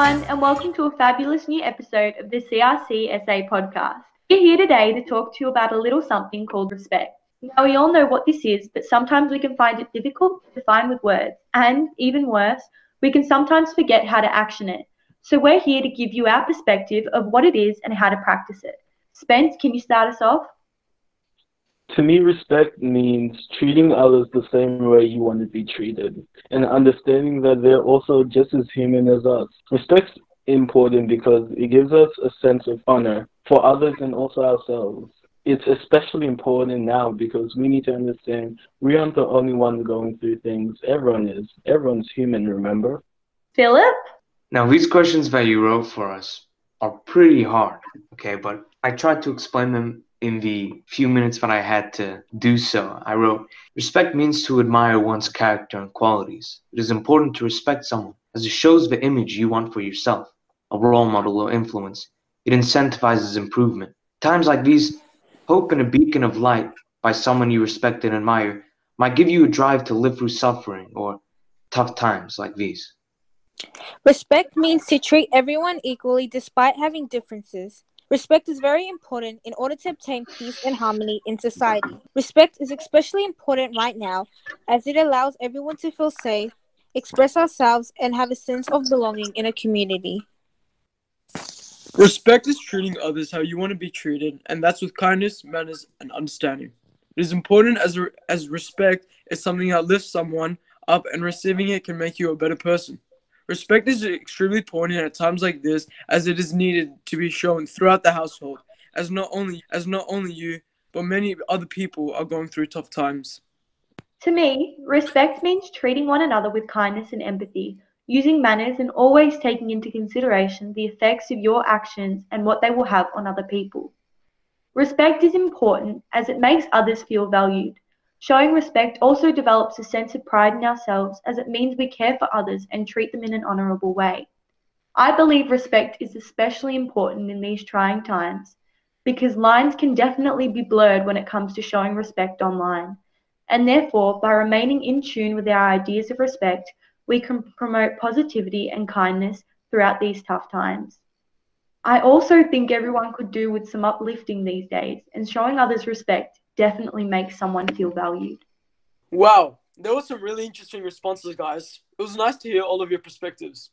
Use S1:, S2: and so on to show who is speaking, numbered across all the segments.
S1: everyone, and welcome to a fabulous new episode of the CRC SA podcast. We're here today to talk to you about a little something called respect. Now, we all know what this is, but sometimes we can find it difficult to define with words, and even worse, we can sometimes forget how to action it. So, we're here to give you our perspective of what it is and how to practice it. Spence, can you start us off?
S2: To me, respect means treating others the same way you want to be treated and understanding that they're also just as human as us. Respect's important because it gives us a sense of honor for others and also ourselves. It's especially important now because we need to understand we aren't the only ones going through things. Everyone is. Everyone's human, remember?
S1: Philip?
S3: Now, these questions that you wrote for us are pretty hard, okay, but I tried to explain them in the few minutes that I had to do so, I wrote, Respect means to admire one's character and qualities. It is important to respect someone, as it shows the image you want for yourself, a role model or influence. It incentivizes improvement. Times like these, hope and a beacon of light by someone you respect and admire might give you a drive to live through suffering or tough times like these.
S4: Respect means to treat everyone equally despite having differences. Respect is very important in order to obtain peace and harmony in society. Respect is especially important right now as it allows everyone to feel safe, express ourselves, and have a sense of belonging in a community.
S5: Respect is treating others how you want to be treated, and that's with kindness, manners, and understanding. It is important as, re- as respect is something that lifts someone up, and receiving it can make you a better person. Respect is extremely important at times like this, as it is needed to be shown throughout the household, as not only as not only you, but many other people are going through tough times.
S1: To me, respect means treating one another with kindness and empathy, using manners and always taking into consideration the effects of your actions and what they will have on other people. Respect is important as it makes others feel valued. Showing respect also develops a sense of pride in ourselves as it means we care for others and treat them in an honourable way. I believe respect is especially important in these trying times because lines can definitely be blurred when it comes to showing respect online. And therefore, by remaining in tune with our ideas of respect, we can promote positivity and kindness throughout these tough times. I also think everyone could do with some uplifting these days, and showing others respect definitely makes someone feel valued.
S5: Wow, there were some really interesting responses, guys. It was nice to hear all of your perspectives.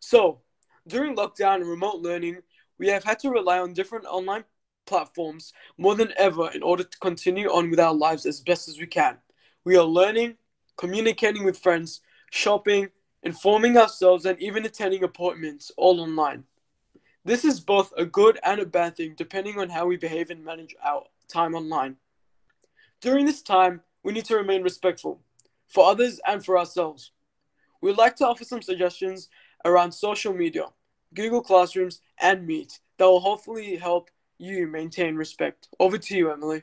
S5: So, during lockdown and remote learning, we have had to rely on different online platforms more than ever in order to continue on with our lives as best as we can. We are learning, communicating with friends, shopping, informing ourselves, and even attending appointments all online. This is both a good and a bad thing depending on how we behave and manage our time online. During this time, we need to remain respectful for others and for ourselves. We'd like to offer some suggestions around social media, Google Classrooms, and Meet that will hopefully help you maintain respect. Over to you, Emily.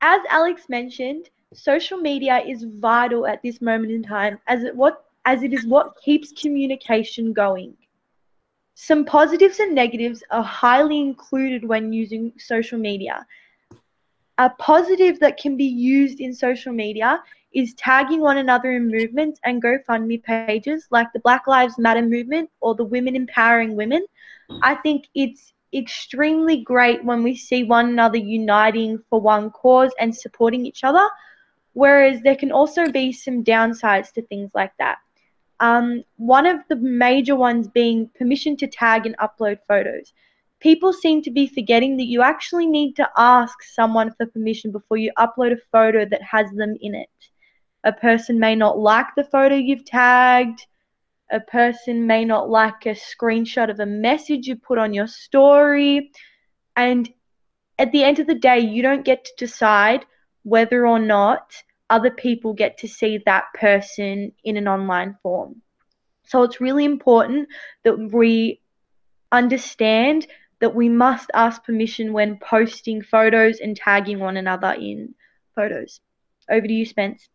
S1: As Alex mentioned, social media is vital at this moment in time as it what as it is what keeps communication going. Some positives and negatives are highly included when using social media. A positive that can be used in social media is tagging one another in movements and GoFundMe pages like the Black Lives Matter movement or the Women Empowering Women. I think it's extremely great when we see one another uniting for one cause and supporting each other, whereas there can also be some downsides to things like that. Um, one of the major ones being permission to tag and upload photos. People seem to be forgetting that you actually need to ask someone for permission before you upload a photo that has them in it. A person may not like the photo you've tagged. A person may not like a screenshot of a message you put on your story. And at the end of the day, you don't get to decide whether or not other people get to see that person in an online form. So it's really important that we understand that we must ask permission when posting photos and tagging one another in photos. Over to you, Spence.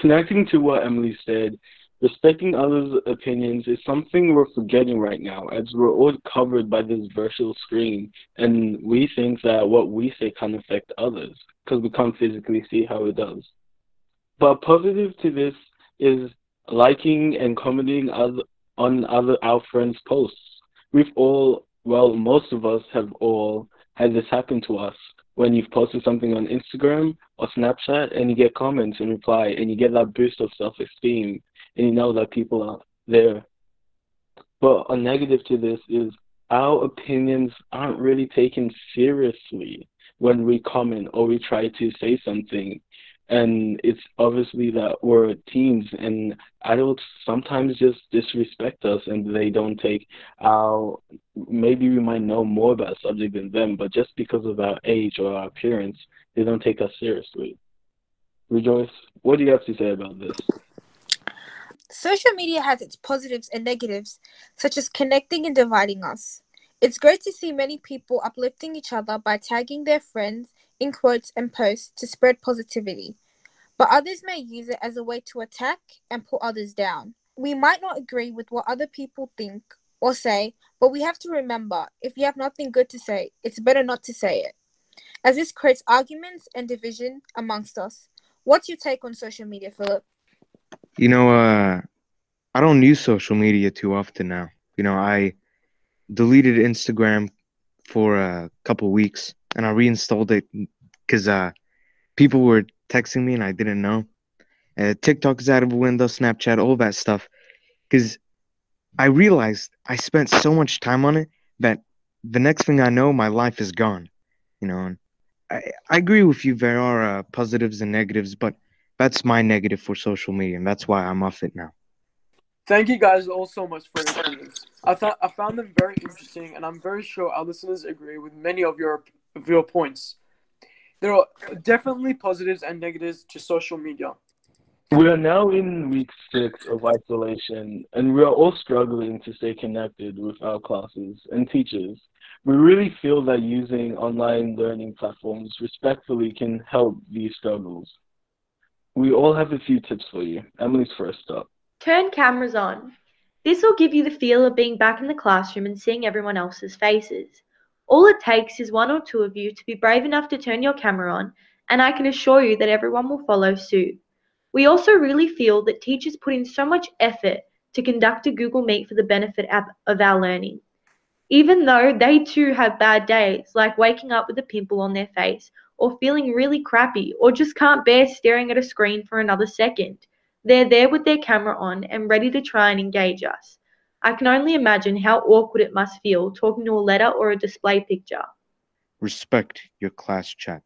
S2: Connecting to what Emily said, respecting others' opinions is something we're forgetting right now as we're all covered by this virtual screen and we think that what we say can affect others because we can't physically see how it does. But positive to this is liking and commenting other on other our friends' posts. We've all, well, most of us have all had this happen to us when you've posted something on Instagram or Snapchat and you get comments and reply and you get that boost of self-esteem and you know that people are there. But a negative to this is our opinions aren't really taken seriously when we comment or we try to say something. And it's obviously that we're teens and adults sometimes just disrespect us and they don't take our, maybe we might know more about a subject than them, but just because of our age or our appearance, they don't take us seriously. Rejoice, what do you have to say about this?
S4: Social media has its positives and negatives, such as connecting and dividing us. It's great to see many people uplifting each other by tagging their friends in quotes and posts to spread positivity. But others may use it as a way to attack and put others down. We might not agree with what other people think or say, but we have to remember if you have nothing good to say, it's better not to say it, as this creates arguments and division amongst us. What's your take on social media, Philip?
S6: You know, uh, I don't use social media too often now. You know, I deleted Instagram for a couple weeks and I reinstalled it because uh, people were texting me and I didn't know. Uh, TikTok is out of the window, Snapchat, all that stuff. Because I realized I spent so much time on it that the next thing I know, my life is gone. You know, and I, I agree with you. There are uh, positives and negatives, but that's my negative for social media, and that's why I'm off it now.
S5: Thank you guys all so much for your opinions. I thought I found them very interesting, and I'm very sure our listeners agree with many of your of your points. There are definitely positives and negatives to social media.
S2: We are now in week six of isolation, and we are all struggling to stay connected with our classes and teachers. We really feel that using online learning platforms respectfully can help these struggles. We all have a few tips for you. Emily's first up.
S1: Turn cameras on. This will give you the feel of being back in the classroom and seeing everyone else's faces. All it takes is one or two of you to be brave enough to turn your camera on, and I can assure you that everyone will follow suit. We also really feel that teachers put in so much effort to conduct a Google Meet for the benefit of our learning. Even though they too have bad days, like waking up with a pimple on their face, or feeling really crappy, or just can't bear staring at a screen for another second. They're there with their camera on and ready to try and engage us. I can only imagine how awkward it must feel talking to a letter or a display picture.
S6: Respect your class chat.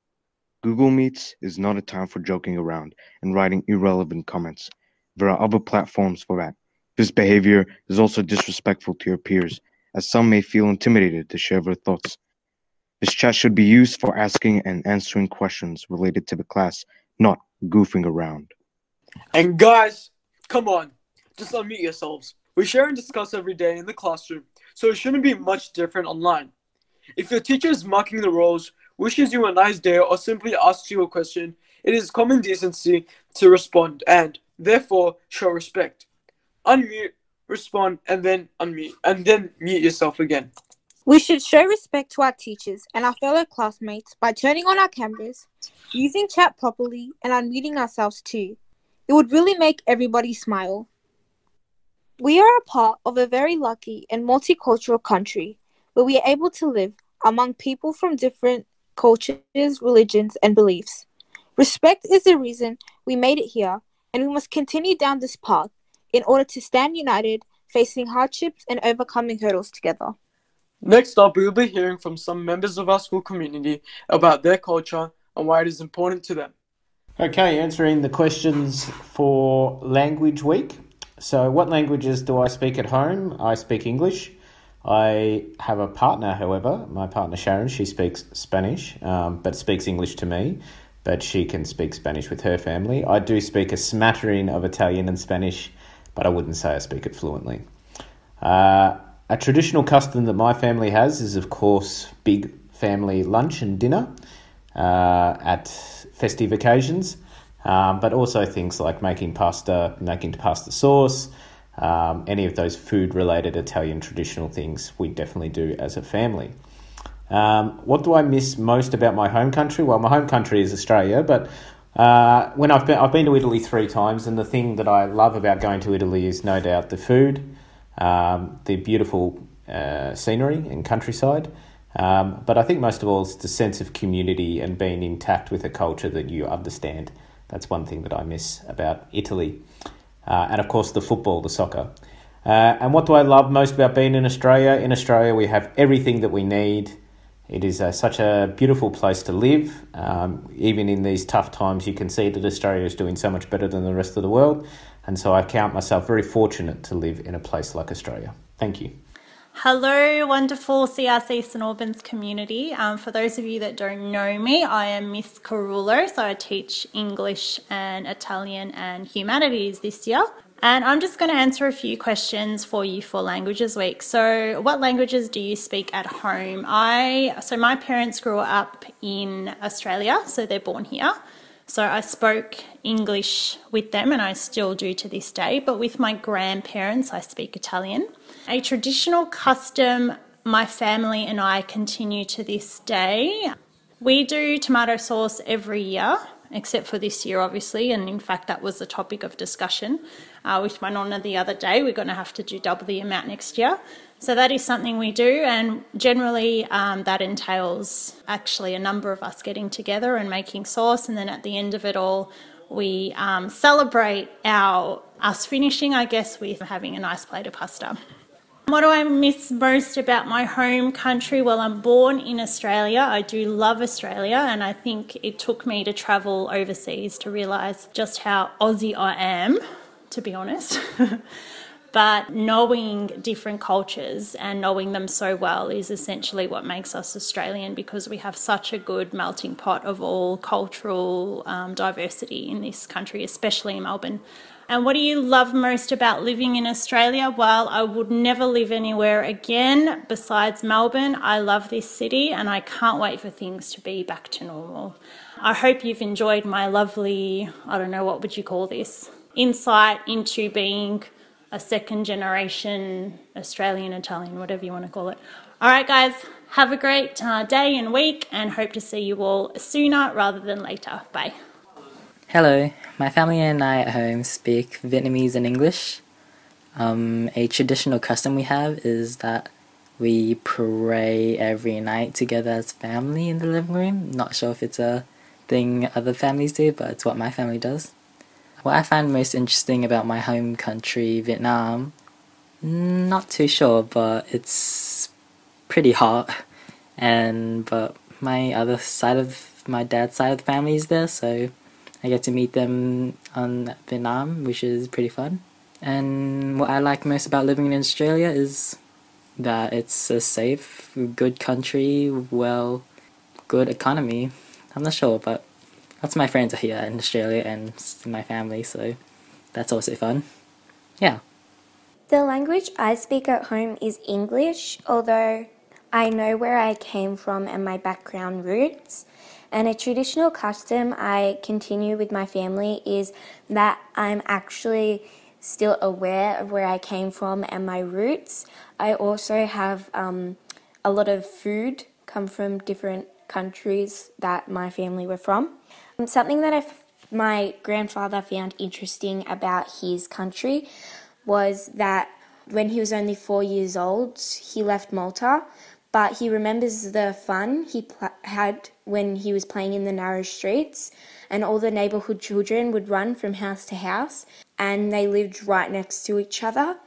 S6: Google Meets is not a time for joking around and writing irrelevant comments. There are other platforms for that. This behavior is also disrespectful to your peers, as some may feel intimidated to share their thoughts. This chat should be used for asking and answering questions related to the class, not goofing around.
S5: And guys, come on, just unmute yourselves. We share and discuss every day in the classroom, so it shouldn't be much different online. If your teacher is marking the rolls, wishes you a nice day, or simply asks you a question, it is common decency to respond and, therefore, show respect. Unmute, respond, and then unmute, and then mute yourself again.
S4: We should show respect to our teachers and our fellow classmates by turning on our cameras, using chat properly, and unmuting ourselves too. It would really make everybody smile. We are a part of a very lucky and multicultural country where we are able to live among people from different cultures, religions, and beliefs. Respect is the reason we made it here, and we must continue down this path in order to stand united, facing hardships and overcoming hurdles together.
S5: Next up, we will be hearing from some members of our school community about their culture and why it is important to them.
S7: Okay, answering the questions for Language Week. So, what languages do I speak at home? I speak English. I have a partner, however, my partner Sharon, she speaks Spanish, um, but speaks English to me, but she can speak Spanish with her family. I do speak a smattering of Italian and Spanish, but I wouldn't say I speak it fluently. Uh, a traditional custom that my family has is, of course, big family lunch and dinner uh, at festive occasions, um, but also things like making pasta, making pasta sauce, um, any of those food related Italian traditional things we definitely do as a family. Um, what do I miss most about my home country? Well, my home country is Australia, but uh, when I've been, I've been to Italy three times, and the thing that I love about going to Italy is no doubt the food. um, the beautiful uh, scenery and countryside. Um, but I think most of all, it's the sense of community and being intact with a culture that you understand. That's one thing that I miss about Italy. Uh, and of course, the football, the soccer. Uh, and what do I love most about being in Australia? In Australia, we have everything that we need. It is uh, such a beautiful place to live. Um, even in these tough times, you can see that Australia is doing so much better than the rest of the world. And so I count myself very fortunate to live in a place like Australia. Thank you.
S8: Hello, wonderful CRC St Albans community. Um, for those of you that don't know me, I am Miss Carullo, so I teach English and Italian and humanities this year. And I'm just going to answer a few questions for you for Languages Week. So, what languages do you speak at home? I so my parents grew up in Australia, so they're born here. So I spoke English with them, and I still do to this day. But with my grandparents, I speak Italian. A traditional custom my family and I continue to this day. We do tomato sauce every year except for this year, obviously. And in fact, that was the topic of discussion uh, with my nonna the other day. We're going to have to do double the amount next year. So that is something we do, and generally um, that entails actually a number of us getting together and making sauce, and then at the end of it all, we um, celebrate our us finishing, I guess, with having a nice plate of pasta. What do I miss most about my home country? Well, I'm born in Australia. I do love Australia, and I think it took me to travel overseas to realise just how Aussie I am, to be honest. but knowing different cultures and knowing them so well is essentially what makes us Australian because we have such a good melting pot of all cultural um, diversity in this country, especially in Melbourne. And what do you love most about living in Australia? Well, I would never live anywhere again besides Melbourne. I love this city and I can't wait for things to be back to normal. I hope you've enjoyed my lovely, I don't know, what would you call this? Insight into being a second generation Australian, Italian, whatever you want to call it. All right, guys, have a great uh, day and week and hope to see you all sooner rather than later. Bye.
S9: Hello, my family and I at home speak Vietnamese and English. Um, a traditional custom we have is that we pray every night together as family in the living room. Not sure if it's a thing other families do, but it's what my family does. What I find most interesting about my home country, Vietnam, not too sure, but it's pretty hot. And but my other side of my dad's side of the family is there, so I get to meet them on Vietnam, which is pretty fun. And what I like most about living in Australia is that it's a safe, good country, well, good economy. I'm not sure, but lots of my friends are here in Australia and my family, so that's also fun. Yeah.
S10: The language I speak at home is English, although I know where I came from and my background roots. And a traditional custom I continue with my family is that I'm actually still aware of where I came from and my roots. I also have um, a lot of food come from different countries that my family were from. Um, something that I f- my grandfather found interesting about his country was that when he was only four years old, he left Malta but he remembers the fun he pl- had when he was playing in the narrow streets, and all the neighborhood children would run from house to house, and they lived right next to each other.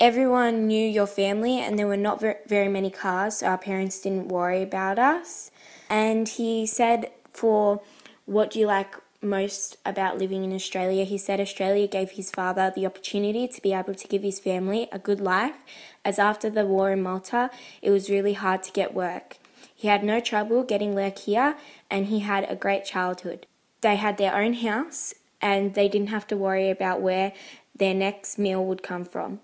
S10: Everyone knew your family, and there were not very many cars, so our parents didn't worry about us. And he said, For what do you like most about living in Australia? He said Australia gave his father the opportunity to be able to give his family a good life as after the war in Malta, it was really hard to get work. He had no trouble getting work here, and he had a great childhood. They had their own house, and they didn't have to worry about where their next meal would come from.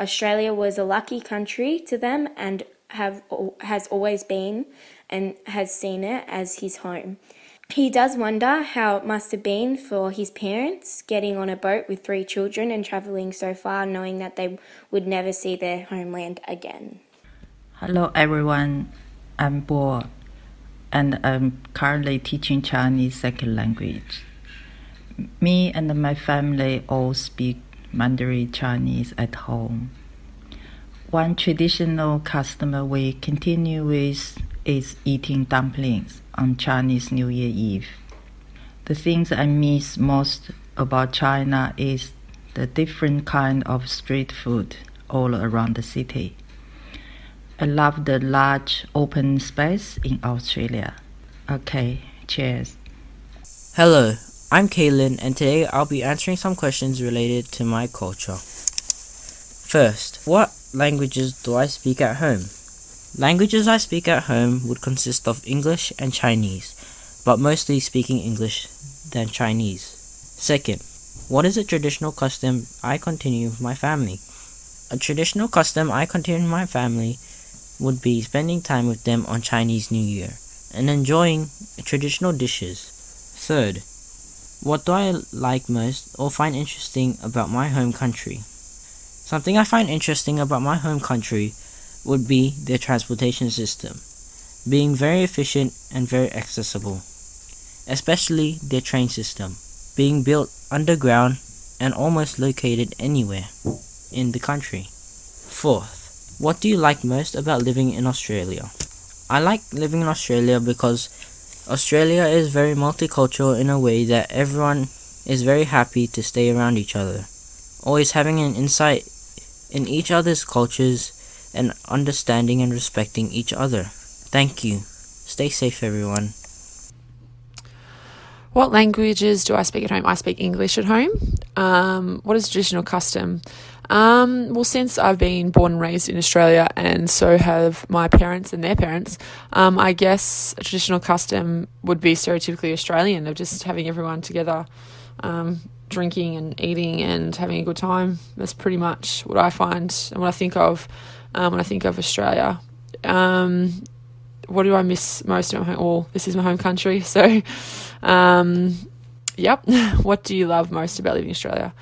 S10: Australia was a lucky country to them and have has always been and has seen it as his home. He does wonder how it must have been for his parents getting on a boat with three children and travelling so far, knowing that they would never see their homeland again.
S11: Hello, everyone. I'm Bo, and I'm currently teaching Chinese second language. Me and my family all speak Mandarin Chinese at home. one traditional custom we continue with is eating dumplings on Chinese New Year Eve. The things I miss most about China is the different kind of street food all around the city. I love the large open space in Australia. Okay, cheers.
S12: Hello, I'm Kaylin, and today I'll be answering some questions related to my culture. First, what languages do I speak at home? Languages I speak at home would consist of English and Chinese, but mostly speaking English than Chinese. Second, what is a traditional custom I continue with my family? A traditional custom I continue with my family would be spending time with them on Chinese New Year and enjoying traditional dishes. Third, what do I like most or find interesting about my home country? Something I find interesting about my home country would be their transportation system, being very efficient and very accessible, especially their train system, being built underground and almost located anywhere in the country. Fourth, what do you like most about living in Australia? I like living in Australia because Australia is very multicultural in a way that everyone is very happy to stay around each other, always having an insight in each other's cultures and understanding and respecting each other. Thank you. Stay safe, everyone.
S13: What languages do I speak at home? I speak English at home. Um, what is traditional custom? Um, well, since I've been born and raised in Australia, and so have my parents and their parents, um, I guess a traditional custom would be stereotypically Australian of just having everyone together, um, drinking and eating and having a good time. That's pretty much what I find and what I think of um, when I think of Australia. Um, what do I miss most about my? Well, this is my home country, so um, yep. what do you love most about living in Australia?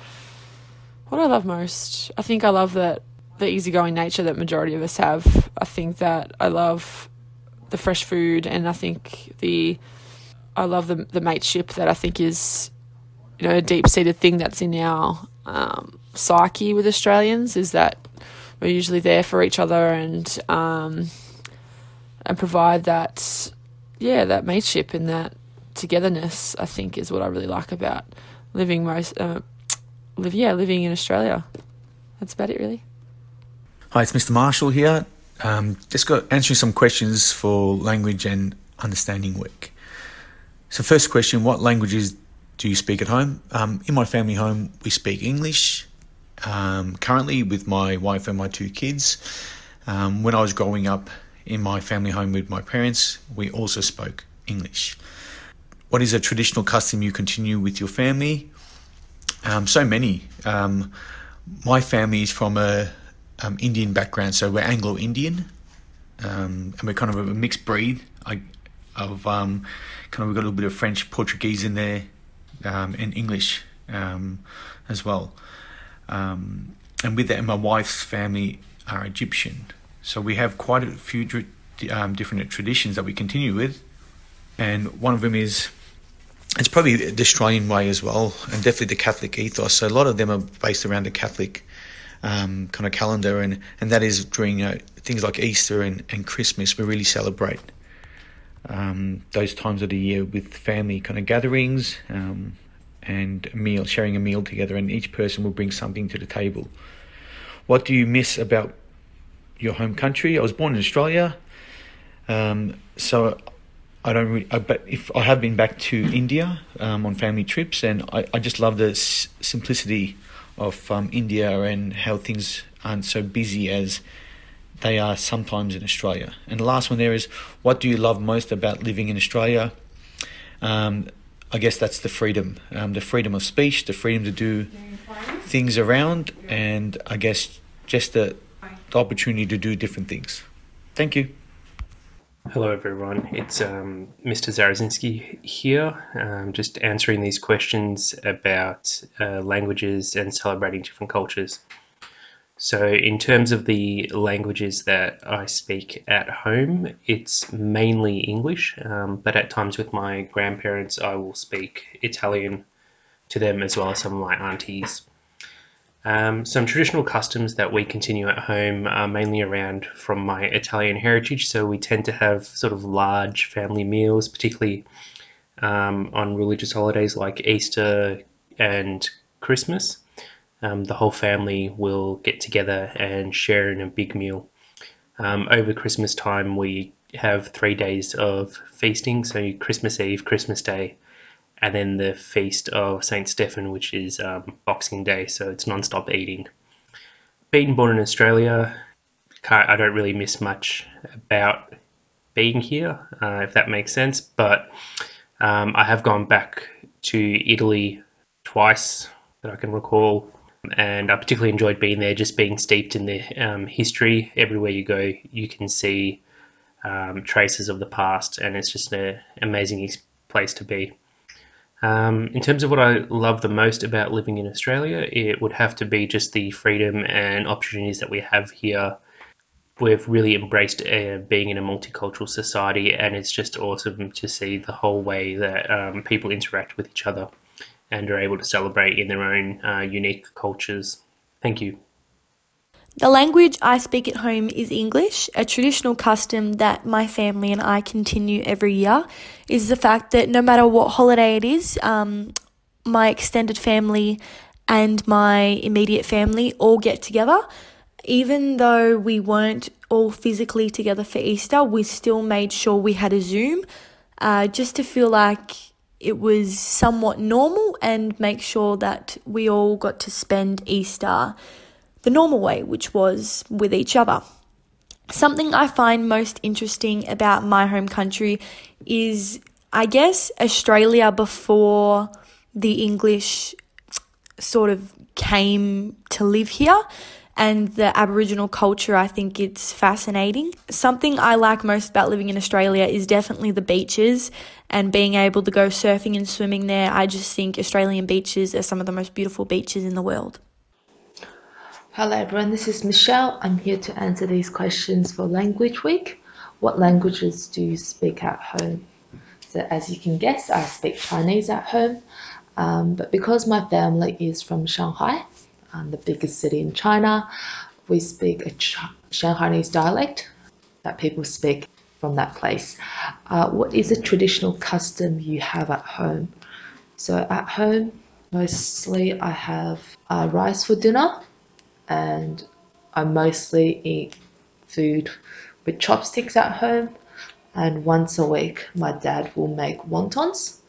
S13: What do I love most? I think I love that the easygoing nature that majority of us have. I think that I love the fresh food, and I think the I love the the mateship that I think is you know a deep seated thing that's in our um, psyche with Australians is that we're usually there for each other and um, and provide that yeah that mateship and that togetherness. I think is what I really like about living most. Uh, live yeah living in Australia. That's about it really.
S14: Hi, it's Mr. Marshall here. Um, just got answering some questions for Language and Understanding Week. So, first question: What languages do you speak at home? Um, in my family home, we speak English. Um, currently, with my wife and my two kids. Um, when I was growing up in my family home with my parents, we also spoke English. What is a traditional custom you continue with your family? Um, so many. Um, my family is from a um, Indian background, so we're Anglo-Indian, um, and we're kind of a mixed breed. I, of kind of we've got a little bit of French, Portuguese in there, and English as well. And with that, my wife's family are Egyptian, so we have quite a few different traditions that we continue with, and one of them is it's probably the Australian way as well, and definitely the Catholic ethos. So a lot of them are based around the Catholic um, kind of calendar, and, and that is during know, things like Easter and, and Christmas. We really celebrate um, those times of the year with family kind of gatherings um, and a meal, sharing a meal together, and each person will bring something to the table. What do you miss about your home country? I was born in Australia, um, so I don't really, I, but if I have been back to India um, on family trips, and I, I just love the s- simplicity of um, India and how things aren't so busy as they are sometimes in Australia. And the last one there is, what do you love most about living in Australia? Um, I guess that's the freedom, um, the freedom of speech, the freedom to do things around, and I guess just the, the opportunity to do different things. Thank you.
S15: Hello, everyone. It's um, Mr. Zarazinski here, um, just answering these questions about uh, languages and celebrating different cultures. So, in terms of the languages that I speak at home, it's mainly English, um, but at times with my grandparents, I will speak Italian to them as well as some of my aunties. Um, some traditional customs that we continue at home are mainly around from my Italian heritage. So we tend to have sort of large family meals, particularly um, on religious holidays like Easter and Christmas. Um, the whole family will get together and share in a big meal. Um, over Christmas time, we have three days of feasting, so Christmas Eve, Christmas Day, and then the feast of Saint Stephen, which is um, Boxing Day, so it's non-stop eating. Being born in Australia, I don't really miss much about being here, uh, if that makes sense. But um, I have gone back to Italy twice that I can recall, and I particularly enjoyed being there, just being steeped in the um, history. Everywhere you go, you can see um, traces of the past, and it's just an amazing place to be. Um, in terms of what I love the most about living in Australia, it would have to be just the freedom and opportunities that we have here. We've really embraced uh, being in a multicultural society, and it's just awesome to see the whole way that um, people interact with each other and are able to celebrate in their own uh, unique cultures. Thank you.
S16: The language I speak at home is English. A traditional custom that my family and I continue every year is the fact that no matter what holiday it is, um, my extended family and my immediate family all get together. Even though we weren't all physically together for Easter, we still made sure we had a Zoom uh, just to feel like it was somewhat normal and make sure that we all got to spend Easter the normal way, which was with each other. Something I find most interesting about my home country is, I guess, Australia before the English sort of came to live here and the Aboriginal culture, I think it's fascinating. Something I like most about living in Australia is definitely the beaches and being able to go surfing and swimming there. I just think Australian beaches are some of the most beautiful beaches in the world.
S17: Hello everyone, this is Michelle. I'm here to answer these questions for Language Week. What languages do you speak at home? So as you can guess, I speak Chinese at home, um, but because my family is from Shanghai, um, the biggest city in China, we speak a Ch- Shanghainese dialect that people speak from that place. Uh, what is a traditional custom you have at home? So at home, mostly I have uh, rice for dinner and I mostly eat food with chopsticks at home. And once a week, my dad will make wontons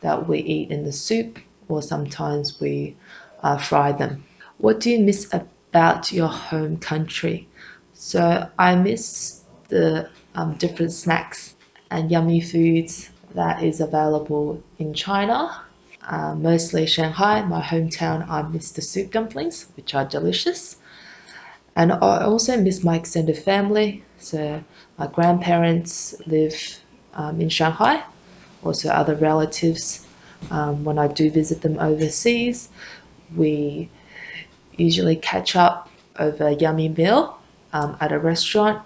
S17: that we eat in the soup, or sometimes we uh, fry them. What do you miss about your home country? So I miss the um, different snacks and yummy foods that is available in China uh, mostly Shanghai, my hometown, I miss the soup dumplings, which are delicious. And I also miss my extended family. So my grandparents live um, in Shanghai, also other relatives. Um, when I do visit them overseas, we usually catch up over a yummy meal um, at a restaurant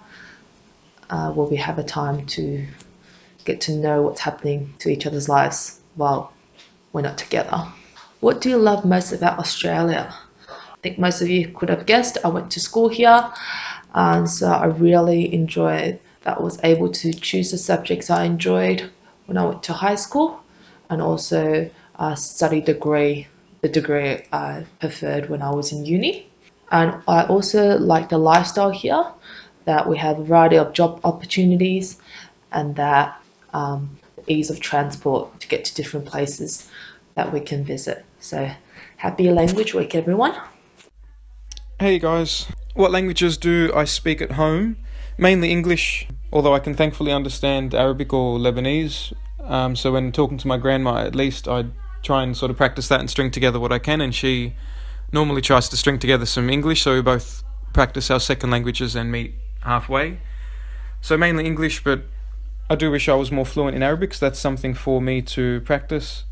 S17: uh, where we have a time to get to know what's happening to each other's lives while we're not together. What do you love most about Australia? I think most of you could have guessed I went to school here, and so I really enjoyed that I was able to choose the subjects I enjoyed when I went to high school, and also uh, study degree, the degree I preferred when I was in uni. And I also like the lifestyle here, that we have a variety of job opportunities, and that um, ease of transport to get to different places that we can visit. So happy language week, everyone.
S18: Hey guys, what languages do I speak at home? Mainly English, although I can thankfully understand Arabic or Lebanese. Um, so when talking to my grandma, at least I try and sort of practice that and string together what I can, and she normally tries to string together some English, so we both practice our second languages and meet halfway. So mainly English, but I do wish I was more fluent in Arabic, so that's something for me to practice.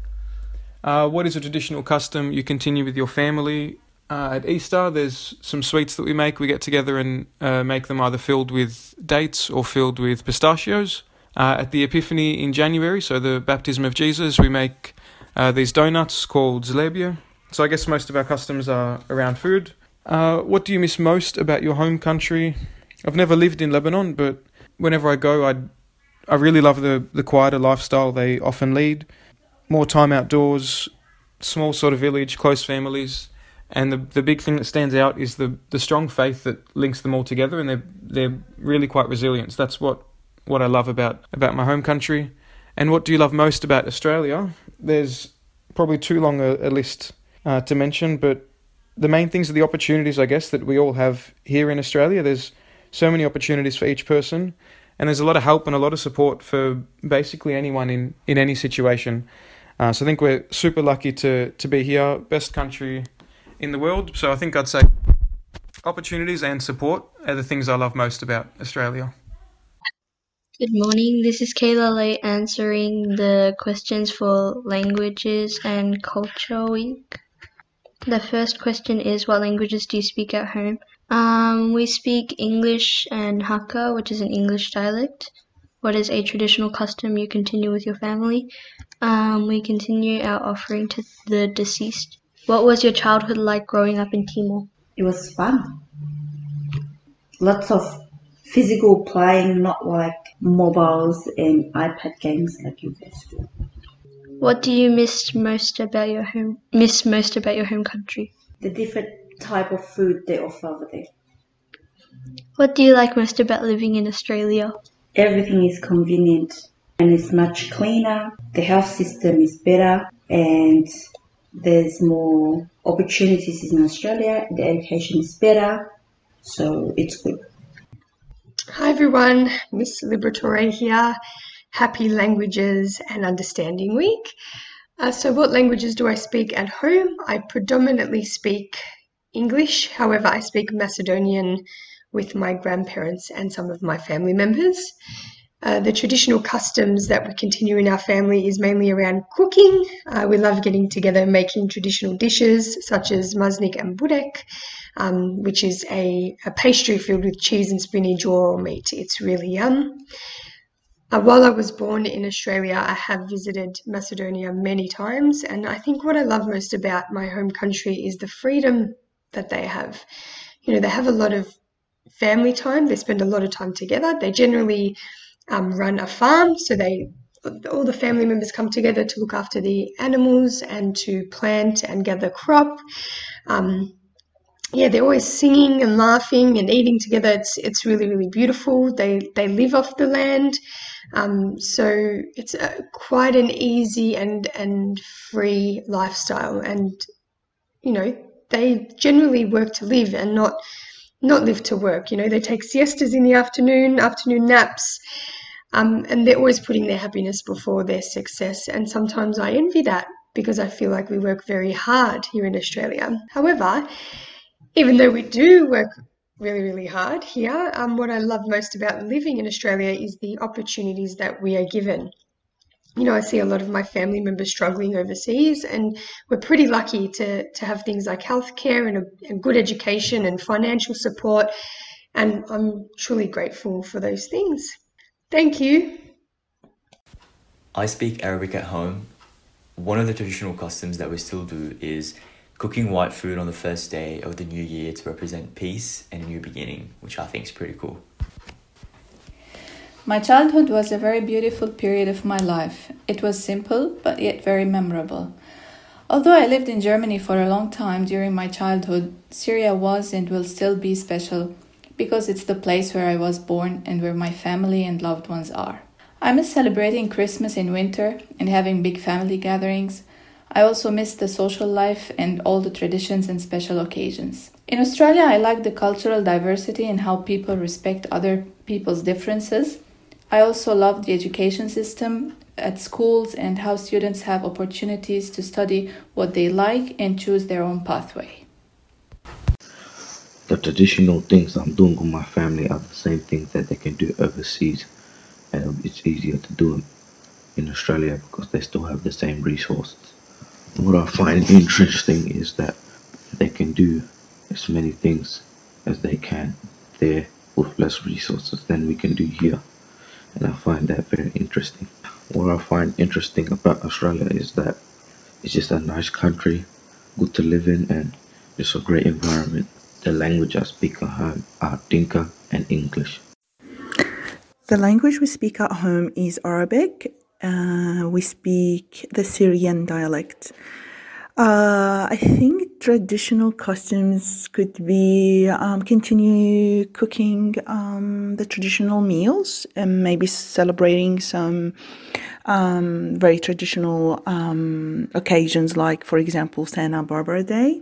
S18: Uh, what is a traditional custom you continue with your family? Uh, at Easter, there's some sweets that we make. We get together and uh, make them either filled with dates or filled with pistachios. Uh, at the Epiphany in January, so the baptism of Jesus, we make uh, these donuts called zlebia. So I guess most of our customs are around food. Uh, what do you miss most about your home country? I've never lived in Lebanon, but whenever I go, I I really love the the quieter lifestyle they often lead. More time outdoors, small sort of village, close families, and the the big thing that stands out is the the strong faith that links them all together, and they're they're really quite resilient. So that's what what I love about about my home country. And what do you love most about Australia? There's probably too long a, a list uh, to mention, but the main things are the opportunities, I guess, that we all have here in Australia. There's so many opportunities for each person, and there's a lot of help and a lot of support for basically anyone in, in any situation. Uh, so I think we're super lucky to, to be here, best country in the world. So I think I'd say opportunities and support are the things I love most about Australia.
S19: Good morning. This is Kayla Lee answering the questions for Languages and Culture Week. The first question is What languages do you speak at home? Um, we speak English and Hakka, which is an English dialect. What is a traditional custom you continue with your family? Um, we continue our offering to the deceased. What was your childhood like growing up in Timor?
S20: It was fun. Lots of physical playing, not like mobiles and iPad games like you guys do.
S19: What do you miss most about your home? Miss most about your home country?
S20: The different type of food they offer over there.
S19: What do you like most about living in Australia?
S20: Everything is convenient and it's much cleaner. The health system is better and there's more opportunities in Australia. The education is better, so it's good.
S21: Hi everyone, Miss Liberatore here. Happy Languages and Understanding Week. Uh, so, what languages do I speak at home? I predominantly speak English, however, I speak Macedonian with my grandparents and some of my family members. Uh, the traditional customs that we continue in our family is mainly around cooking. Uh, we love getting together making traditional dishes such as maznik and burek, um, which is a, a, pastry filled with cheese and spinach or meat. It's really yum. Uh, while I was born in Australia, I have visited Macedonia many times, and I think what I love most about my home country is the freedom that they have. You know, they have a lot of family time, they spend a lot of time together. They generally um, run a farm, so they all the family members come together to look after the animals and to plant and gather crop. Um, yeah, they're always singing and laughing and eating together. It's it's really really beautiful. They they live off the land, um, so it's a, quite an easy and and free lifestyle. And you know they generally work to live and not not live to work. You know they take siestas in the afternoon, afternoon naps. Um, and they're always putting their happiness before their success. And sometimes I envy that because I feel like we work very hard here in Australia. However, even though we do work really, really hard here, um, what I love most about living in Australia is the opportunities that we are given. You know, I see a lot of my family members struggling overseas, and we're pretty lucky to, to have things like healthcare and a, a good education and financial support. And I'm truly grateful for those things. Thank you.
S22: I speak Arabic at home. One of the traditional customs that we still do is cooking white food on the first day of the new year to represent peace and a new beginning, which I think is pretty cool.
S23: My childhood was a very beautiful period of my life. It was simple, but yet very memorable. Although I lived in Germany for a long time during my childhood, Syria was and will still be special because it's the place where I was born and where my family and loved ones are. I miss celebrating Christmas in winter and having big family gatherings. I also miss the social life and all the traditions and special occasions. In Australia, I like the cultural diversity and how people respect other people's differences. I also love the education system at schools and how students have opportunities to study what they like and choose their own pathway.
S24: The traditional things I'm doing with my family are the same things that they can do overseas, and it's easier to do them in Australia because they still have the same resources. What I find interesting is that they can do as many things as they can there with less resources than we can do here. And I find that very interesting. What I find interesting about Australia is that it's just a nice country. good to live in, and it's a great environment. The language I speak at home are Dinka and English.
S25: The language we speak at home is Arabic. Uh, we speak the Syrian dialect. Uh, I think traditional customs could be um, continue cooking um, the traditional meals and maybe celebrating some um, very traditional um, occasions, like, for example, Santa Barbara Day.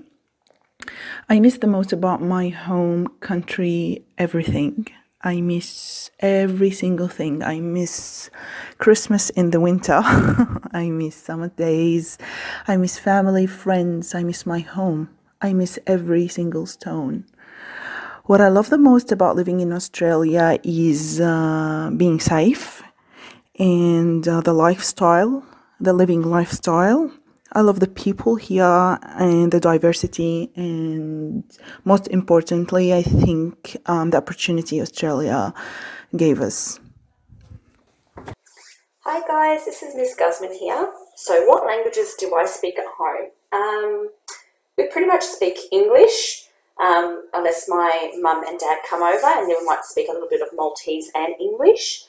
S25: I miss the most about my home country everything. I miss every single thing. I miss Christmas in the winter. I miss summer days. I miss family, friends. I miss my home. I miss every single stone. What I love the most about living in Australia is uh, being safe and uh, the lifestyle, the living lifestyle. I love the people here and the diversity, and most importantly, I think um, the opportunity Australia gave us.
S26: Hi guys, this is Miss Guzman here. So, what languages do I speak at home? Um, we pretty much speak English, um, unless my mum and dad come over, and then we might speak a little bit of Maltese and English.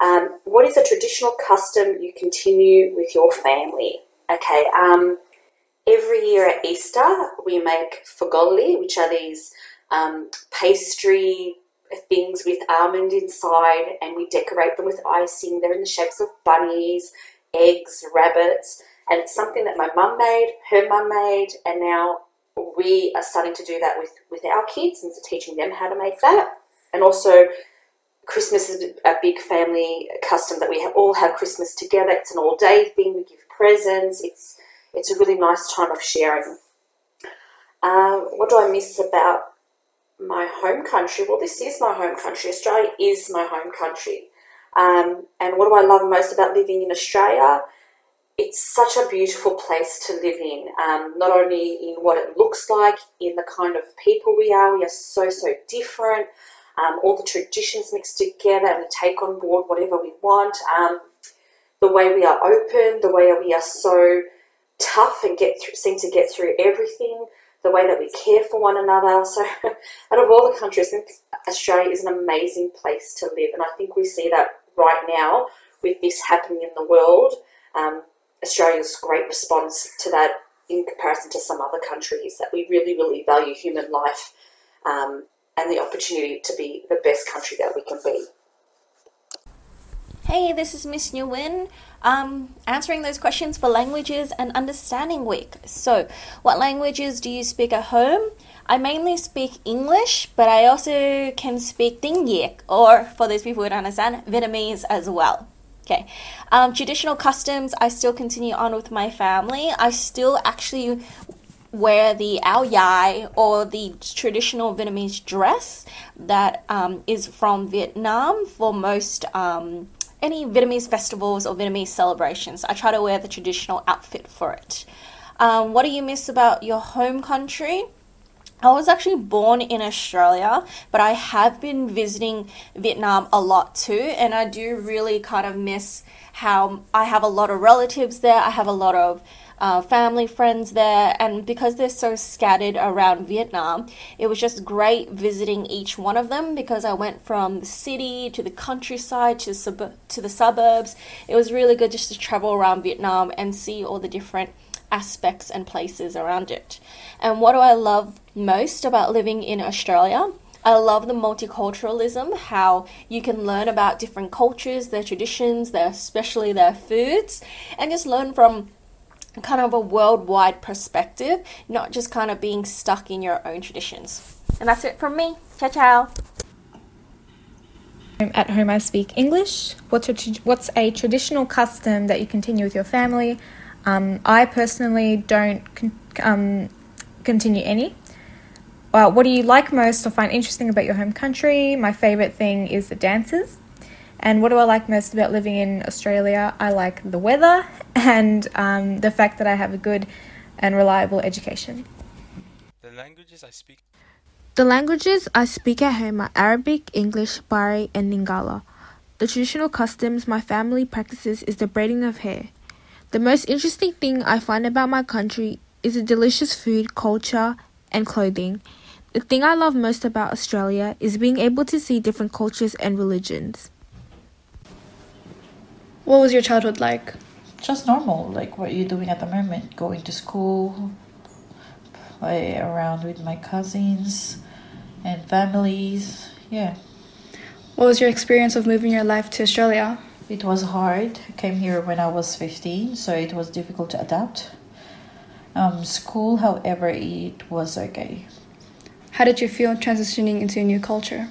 S26: Um, what is a traditional custom you continue with your family? Okay, um, every year at Easter we make figolli, which are these um, pastry things with almond inside, and we decorate them with icing. They're in the shapes of bunnies, eggs, rabbits, and it's something that my mum made, her mum made, and now we are starting to do that with with our kids and so teaching them how to make that. And also, Christmas is a big family custom that we all have Christmas together. It's an all day thing. We give presents. It's it's a really nice time of sharing. Uh, what do I miss about my home country? Well, this is my home country. Australia is my home country. Um, and what do I love most about living in Australia? It's such a beautiful place to live in, um, not only in what it looks like, in the kind of people we are. We are so, so different. Um, all the traditions mixed together, and we take on board whatever we want. The way we are open, the way we are so tough and get through, seem to get through everything, the way that we care for one another. So, out of all the countries, Australia is an amazing place to live, and I think we see that right now with this happening in the world. Um, Australia's great response to that in comparison to some other countries that we really, really value human life um, and the opportunity to be the best country that we can be.
S27: Hey, this is Miss Nguyen, um, answering those questions for Languages and Understanding Week. So, what languages do you speak at home? I mainly speak English, but I also can speak Tiếng Việt, or for those people who don't understand, Vietnamese as well. Okay, um, traditional customs, I still continue on with my family. I still actually wear the áo dài or the traditional Vietnamese dress that um, is from Vietnam for most um, any Vietnamese festivals or Vietnamese celebrations. I try to wear the traditional outfit for it. Um, what do you miss about your home country? I was actually born in Australia, but I have been visiting Vietnam a lot too, and I do really kind of miss how I have a lot of relatives there. I have a lot of uh, family, friends there, and because they're so scattered around Vietnam, it was just great visiting each one of them because I went from the city to the countryside to, sub- to the suburbs. It was really good just to travel around Vietnam and see all the different aspects and places around it. And what do I love most about living in Australia? I love the multiculturalism, how you can learn about different cultures, their traditions, their especially their foods, and just learn from kind of a worldwide perspective, not just kind of being stuck in your own traditions. And that's it from me. Ciao, ciao.
S28: At home, I speak English. What's a, what's a traditional custom that you continue with your family? Um, I personally don't con- um, continue any. Uh, what do you like most or find interesting about your home country? My favourite thing is the dances. And what do I like most about living in Australia? I like the weather and um, the fact that I have a good and reliable education.
S29: The languages I speak.
S30: The languages I speak at home are Arabic, English, Bari, and Lingala. The traditional customs my family practices is the braiding of hair. The most interesting thing I find about my country is the delicious food, culture, and clothing. The thing I love most about Australia is being able to see different cultures and religions.
S31: What was your childhood like?
S32: Just normal, like what you're doing at the moment going to school, play around with my cousins and families. Yeah.
S31: What was your experience of moving your life to Australia?
S32: It was hard. I came here when I was 15, so it was difficult to adapt. Um, school, however, it was okay.
S31: How did you feel transitioning into a new culture?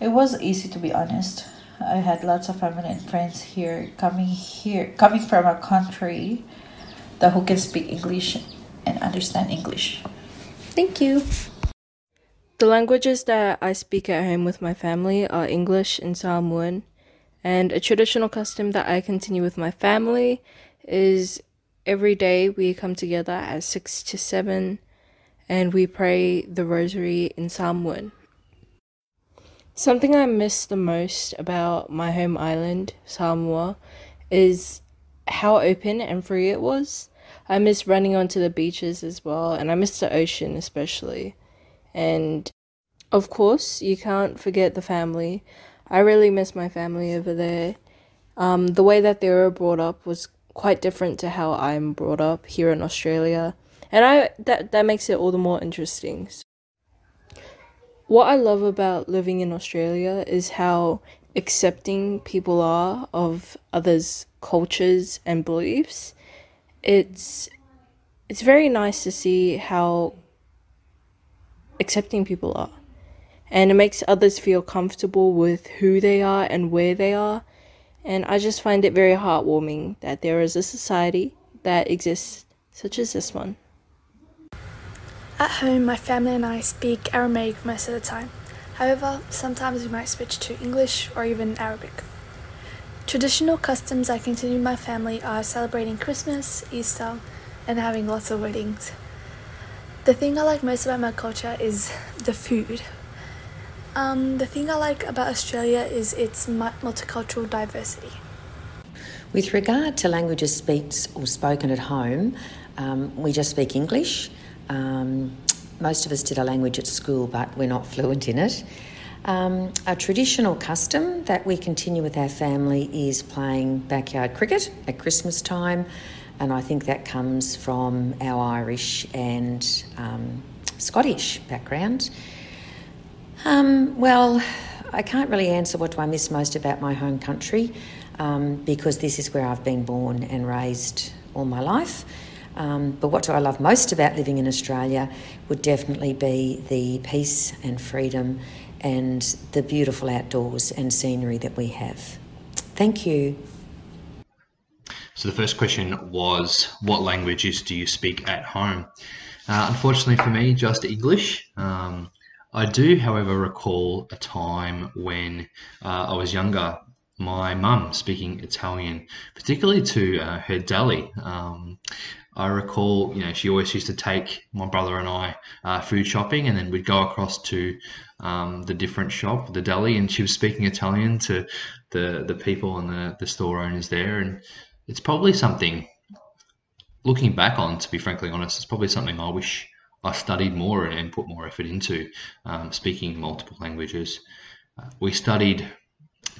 S32: It was easy to be honest. I had lots of family and friends here coming here coming from a country that who can speak English and understand English.
S31: Thank you.
S33: The languages that I speak at home with my family are English and Samoan, and a traditional custom that I continue with my family is every day we come together at 6 to 7 and we pray the rosary in Samoan. Something I miss the most about my home island, Samoa, is how open and free it was. I miss running onto the beaches as well, and I miss the ocean especially. And of course, you can't forget the family. I really miss my family over there. Um, the way that they were brought up was quite different to how I'm brought up here in Australia, and I that that makes it all the more interesting. What I love about living in Australia is how accepting people are of others' cultures and beliefs. It's it's very nice to see how accepting people are. And it makes others feel comfortable with who they are and where they are. And i just find it very heartwarming that there is a society that exists such as this one
S34: at home my family and i speak aramaic most of the time however sometimes we might switch to english or even arabic Traditional customs I continue in my family are celebrating Christmas, Easter, and having lots of weddings. The thing I like most about my culture is the food. Um, the thing I like about Australia is its multicultural diversity.
S35: With regard to languages speaks or spoken at home, um, we just speak English. Um, most of us did a language at school, but we're not fluent in it. Um, a traditional custom that we continue with our family is playing backyard cricket at Christmas time, and I think that comes from our Irish and um, Scottish background. Um, well, I can't really answer what do I miss most about my home country um, because this is where I've been born and raised all my life. Um, but what do I love most about living in Australia would definitely be the peace and freedom and the beautiful outdoors and scenery that we have. Thank you.
S36: So the first question was, what languages do you speak at home? Uh, unfortunately for me, just English. Um, I do, however, recall a time when uh, I was younger, my mum speaking Italian, particularly to uh, her deli. Um, I recall, you know, she always used to take my brother and I uh, food shopping, and then we'd go across to um, the different shop, the deli, and she was speaking Italian to the the people and the, the store owners there, and it's probably something. Looking back on, to be frankly honest, it's probably something I wish I studied more and put more effort into um, speaking multiple languages. Uh, we studied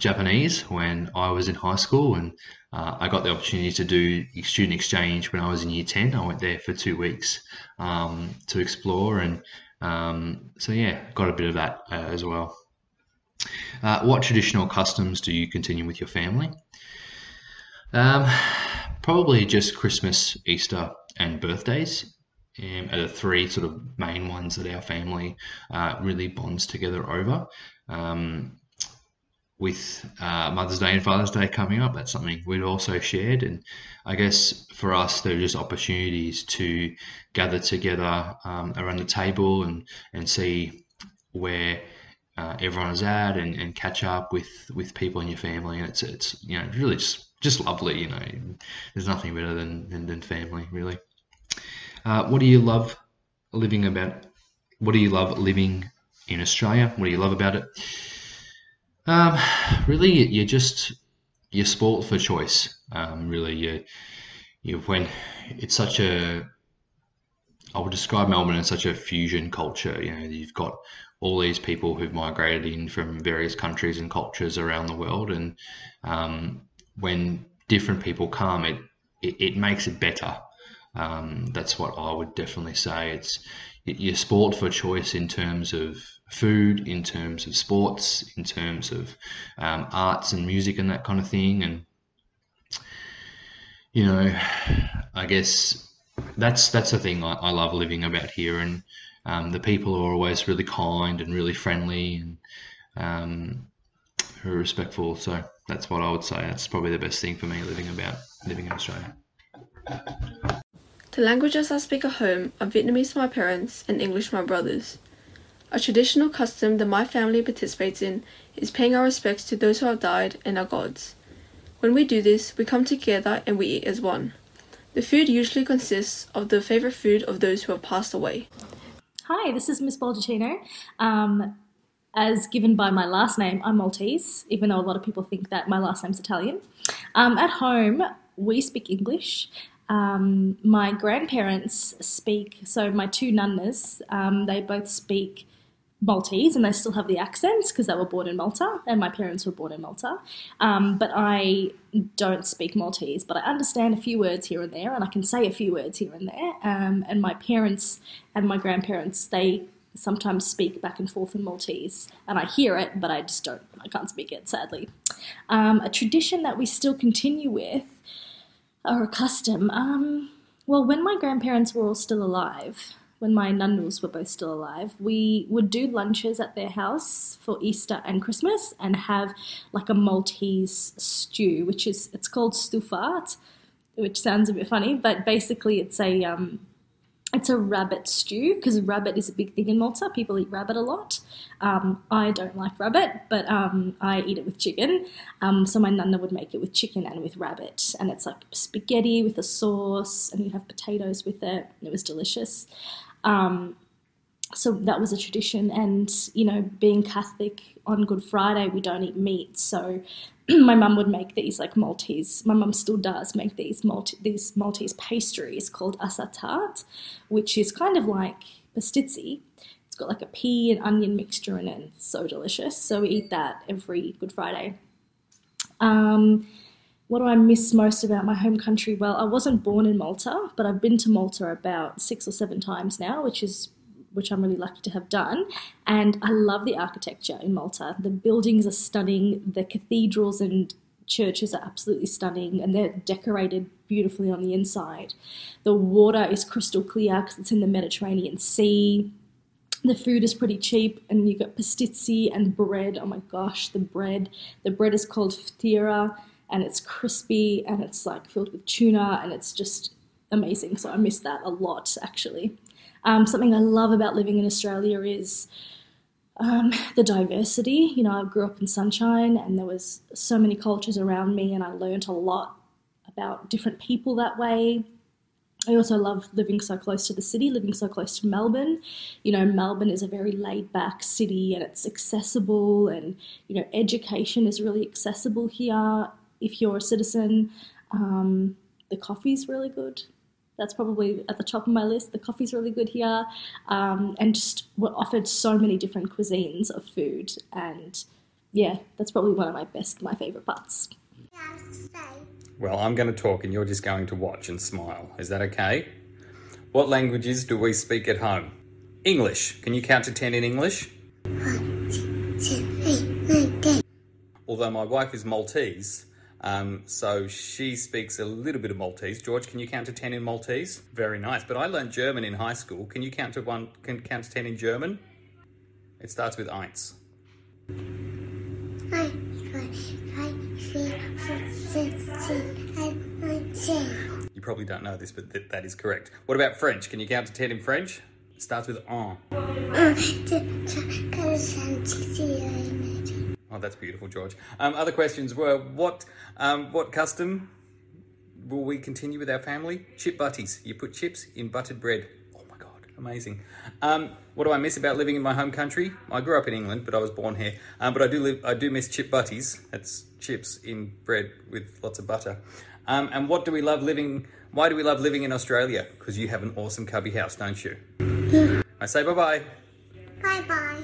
S36: Japanese when I was in high school, and uh, I got the opportunity to do student exchange when I was in year 10. I went there for two weeks um, to explore, and um, so yeah, got a bit of that uh, as well. Uh, what traditional customs do you continue with your family? Um, probably just Christmas, Easter, and birthdays. Um, are the three sort of main ones that our family uh, really bonds together over. Um, with uh, Mother's Day and Father's Day coming up, that's something we'd also shared. And I guess for us, there are just opportunities to gather together um, around the table and, and see where uh, everyone is at and, and catch up with, with people in your family. And it's, it's you know, really just, just lovely, you know. There's nothing better than, than, than family, really. Uh, what do you love living about? What do you love living in Australia? What do you love about it? Um, really, you just you're sport for choice. Um, really, you you when it's such a I would describe Melbourne as such a fusion culture. You know, you've got all these people who've migrated in from various countries and cultures around the world, and um, when different people come, it, it, it makes it better. Um, that's what I would definitely say. It's you're sport for choice in terms of food, in terms of sports, in terms of um, arts and music and that kind of thing. And you know, I guess that's that's the thing I, I love living about here, and um, the people are always really kind and really friendly and um, are respectful. So that's what I would say. That's probably the best thing for me living about living in Australia.
S37: The languages I speak at home are Vietnamese for my parents and English for my brothers. A traditional custom that my family participates in is paying our respects to those who have died and our gods. When we do this, we come together and we eat as one. The food usually consists of the favorite food of those who have passed away.
S38: Hi, this is Miss Baldacchino. Um, as given by my last name, I'm Maltese, even though a lot of people think that my last name's Italian. Um, at home, we speak English. Um, my grandparents speak, so my two nunnas, um, they both speak Maltese and they still have the accents because they were born in Malta and my parents were born in Malta. Um, but I don't speak Maltese, but I understand a few words here and there and I can say a few words here and there. Um, and my parents and my grandparents, they sometimes speak back and forth in Maltese and I hear it, but I just don't, I can't speak it sadly. Um, a tradition that we still continue with or a custom, um, well, when my grandparents were all still alive, when my nunnals were both still alive, we would do lunches at their house for Easter and Christmas and have like a Maltese stew, which is it's called stufat, which sounds a bit funny, but basically it's a um, it's a rabbit stew because rabbit is a big thing in Malta. People eat rabbit a lot. Um, I don't like rabbit, but um, I eat it with chicken. Um, so my nana would make it with chicken and with rabbit, and it's like spaghetti with a sauce, and you have potatoes with it. It was delicious. Um, so that was a tradition, and you know, being Catholic on Good Friday, we don't eat meat. So my mum would make these like Maltese. My mum still does make these Maltese these Maltese pastries called qassatat, which is kind of like pastizzi. It's got like a pea and onion mixture in it. It's so delicious. So we eat that every Good Friday. Um, what do I miss most about my home country? Well, I wasn't born in Malta, but I've been to Malta about six or seven times now, which is which I'm really lucky to have done. And I love the architecture in Malta. The buildings are stunning, the cathedrals and churches are absolutely stunning, and they're decorated beautifully on the inside. The water is crystal clear because it's in the Mediterranean Sea. The food is pretty cheap, and you got pastizzi and bread. Oh my gosh, the bread! The bread is called ftira, and it's crispy and it's like filled with tuna, and it's just amazing. So I miss that a lot, actually. Um, something I love about living in Australia is um, the diversity. You know, I grew up in Sunshine, and there was so many cultures around me, and I learned a lot about different people that way. I also love living so close to the city, living so close to Melbourne. You know, Melbourne is a very laid back city and it's accessible, and, you know, education is really accessible here if you're a citizen. Um, the coffee's really good. That's probably at the top of my list. The coffee's really good here, um, and just we're offered so many different cuisines of food, and yeah, that's probably one of my best, my favorite parts.
S39: Well, I'm going to talk and you're just going to watch and smile. Is that okay? What languages do we speak at home? English. Can you count to 10 in English? Although my wife is Maltese, um, so she speaks a little bit of Maltese. George, can you count to 10 in Maltese? Very nice. But I learned German in high school. Can you count to one, can count to 10 in German? It starts with eins. You probably don't know this, but th- that is correct. What about French? Can you count to 10 in French? It starts with un. Oh, that's beautiful, George. Um, other questions were what um, what custom will we continue with our family? Chip butties. You put chips in buttered bread. Oh my god, amazing. Um, what do I miss about living in my home country? I grew up in England, but I was born here. Um, but I do live. I do miss chip butties. That's chips in bread with lots of butter. Um, and what do we love living Why do we love living in Australia? Because you have an awesome cubby house, don't you? I say bye bye.
S40: Bye bye.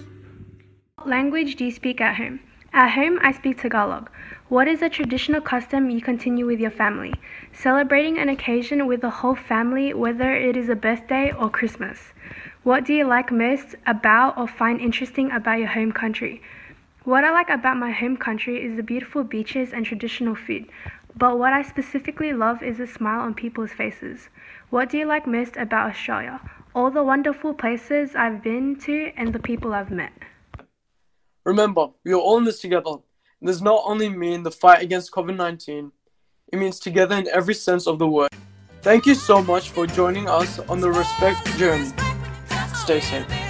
S41: What language do you speak at home? At home, I speak Tagalog. What is a traditional custom you continue with your family? Celebrating an occasion with the whole family, whether it is a birthday or Christmas. What do you like most about or find interesting about your home country? What I like about my home country is the beautiful beaches and traditional food. But what I specifically love is the smile on people's faces. What do you like most about Australia? All the wonderful places I've been to and the people I've met.
S5: Remember, we are all in this together. It does not only mean the fight against COVID 19, it means together in every sense of the word. Thank you so much for joining us on the respect journey. Stay safe.